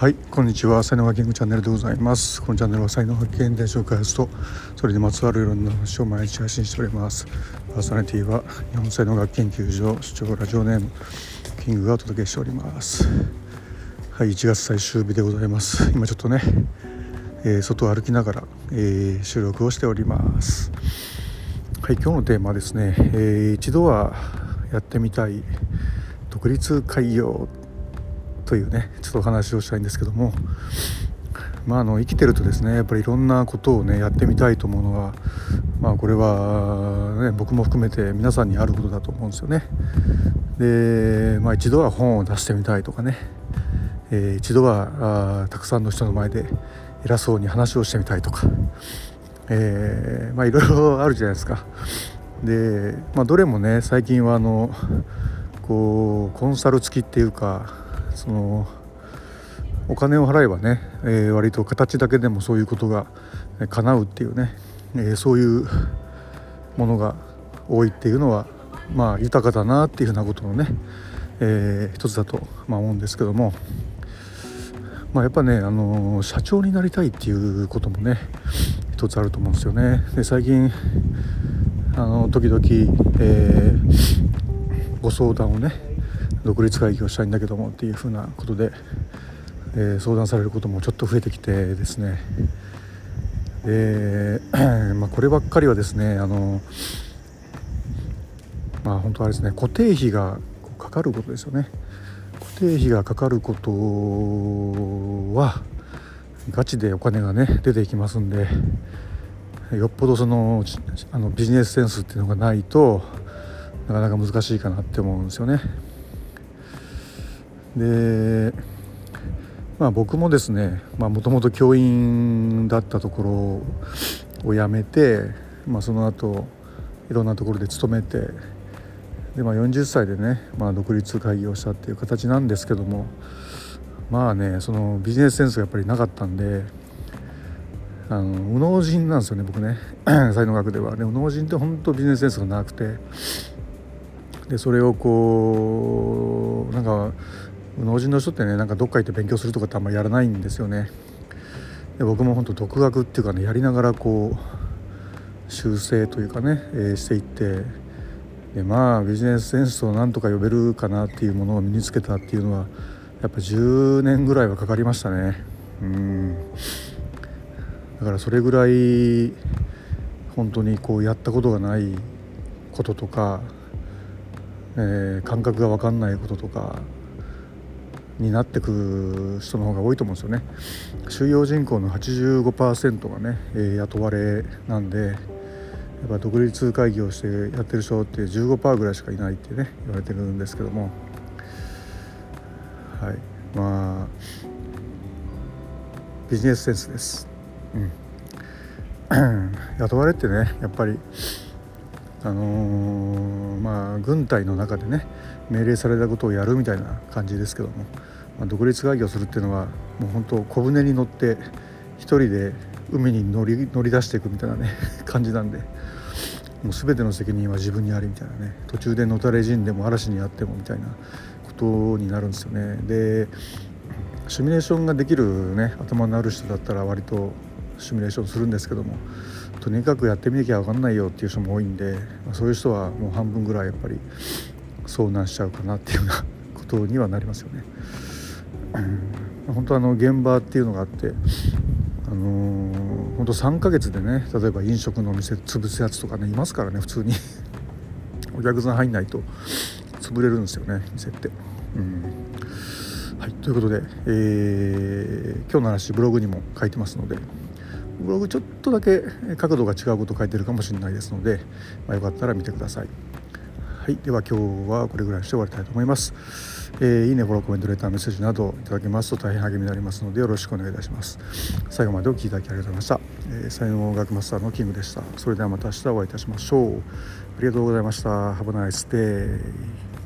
はいこんにちは。才能学キングチャンネルでございます。このチャンネルは才能学現代紹介すとそれにまつわるいろんな話を毎日配信しております。パーソナリティは日本才能学研究所主張ラジオネームキングがお届けしております。はい1月最終日でございます。今ちょっとね、えー、外を歩きながら、えー、収録をしております。はい今日のテーマはですね、えー、一度はやってみたい独立開業というねちょっとお話をしたいんですけどもまあ、あの生きてるとですねやっぱりいろんなことをねやってみたいと思うのは、まあ、これは、ね、僕も含めて皆さんにあることだと思うんですよね。で、まあ、一度は本を出してみたいとかね、えー、一度はあたくさんの人の前で偉そうに話をしてみたいとか、えー、まあ、いろいろあるじゃないですか。で、まあ、どれもね最近はあのこうコンサル付きっていうかそのお金を払えばね、えー、割と形だけでもそういうことが叶うっていうね、えー、そういうものが多いっていうのはまあ豊かだなっていうふうなことのね、えー、一つだと、ま、思うんですけども、まあ、やっぱね、あの社長になりたいっていうこともね一つあると思うんですよね。で最近あの時々、えー、ご相談をね独立会議をしたいんだけどもっていうふうなことで、えー、相談されることもちょっと増えてきてですねで、まあ、こればっかりはですねあのまあ本当あれですね固定費がかかることですよね固定費がかかることはガチでお金がね出ていきますんでよっぽどそのあのビジネスセンスっていうのがないとなかなか難しいかなって思うんですよね。でまあ僕もですねもともと教員だったところを辞めて、まあ、その後いろんなところで勤めてで、まあ、40歳でね、まあ、独立会議をしたっていう形なんですけどもまあねそのビジネスセンスがやっぱりなかったんであの右脳人なんですよね僕ね 才能学では。で右脳人って本当ビジネスセンスがなくてでそれをこうなんか農人の人ってねなんかどっか行って勉強するとかってあんまりやらないんですよね。で僕も本当独学っていうかねやりながらこう修正というかね、えー、していってでまあビジネスセンスをなんとか呼べるかなっていうものを身につけたっていうのはやっぱ10年ぐらいはかかりましたね。うん。だからそれぐらい本当にこうやったことがないこととか、えー、感覚が分かんないこととかになってく人の方が多いと思うんですよね。収容人口の85%がね、えー、雇われなんでやっぱ独立会議をしてやってる人って15%ぐらいしかいないってね言われてるんですけども。はい。まあビジネスセンスです、うん、雇われってねやっぱりあのー、まあ軍隊の中でね命令されたことをやるみたいな感じですけども、まあ、独立会議をするっていうのはもう本当小舟に乗って一人で海に乗り乗り出していくみたいなね 感じなんでもう全ての責任は自分にありみたいなね途中でのたれ死んでも嵐にあってもみたいなことになるんですよね。でシミュレーションができるね頭のある人だったら割とシミュレーションするんですけどもとにかくやってみなきゃ分かんないよっていう人も多いんで、まあ、そういう人はもう半分ぐらいやっぱり遭難しちゃうかなっていうようなことにはなりますよね。うん、本当あの現場っていうのがあって、あのー、本当3ヶ月でね例えば飲食のお店潰すやつとかねいますからね普通に お客さん入んないと潰れるんですよね店って。うんはい、ということで、えー、今日の話ブログにも書いてますのでブログちょっとだけ角度が違うこと書いてるかもしれないですので、まあ、よかったら見てください。はい、では今日はこれぐらいにして終わりたいと思います。えー、いいね、フォロー、コメント、レター、メッセージなどいただけますと大変励みになりますのでよろしくお願いいたします。最後までお聴きいただきありがとうございました。えー、才能学マスターのキングでした。それではまた明日お会いいたしましょう。ありがとうございました。Have a nice day.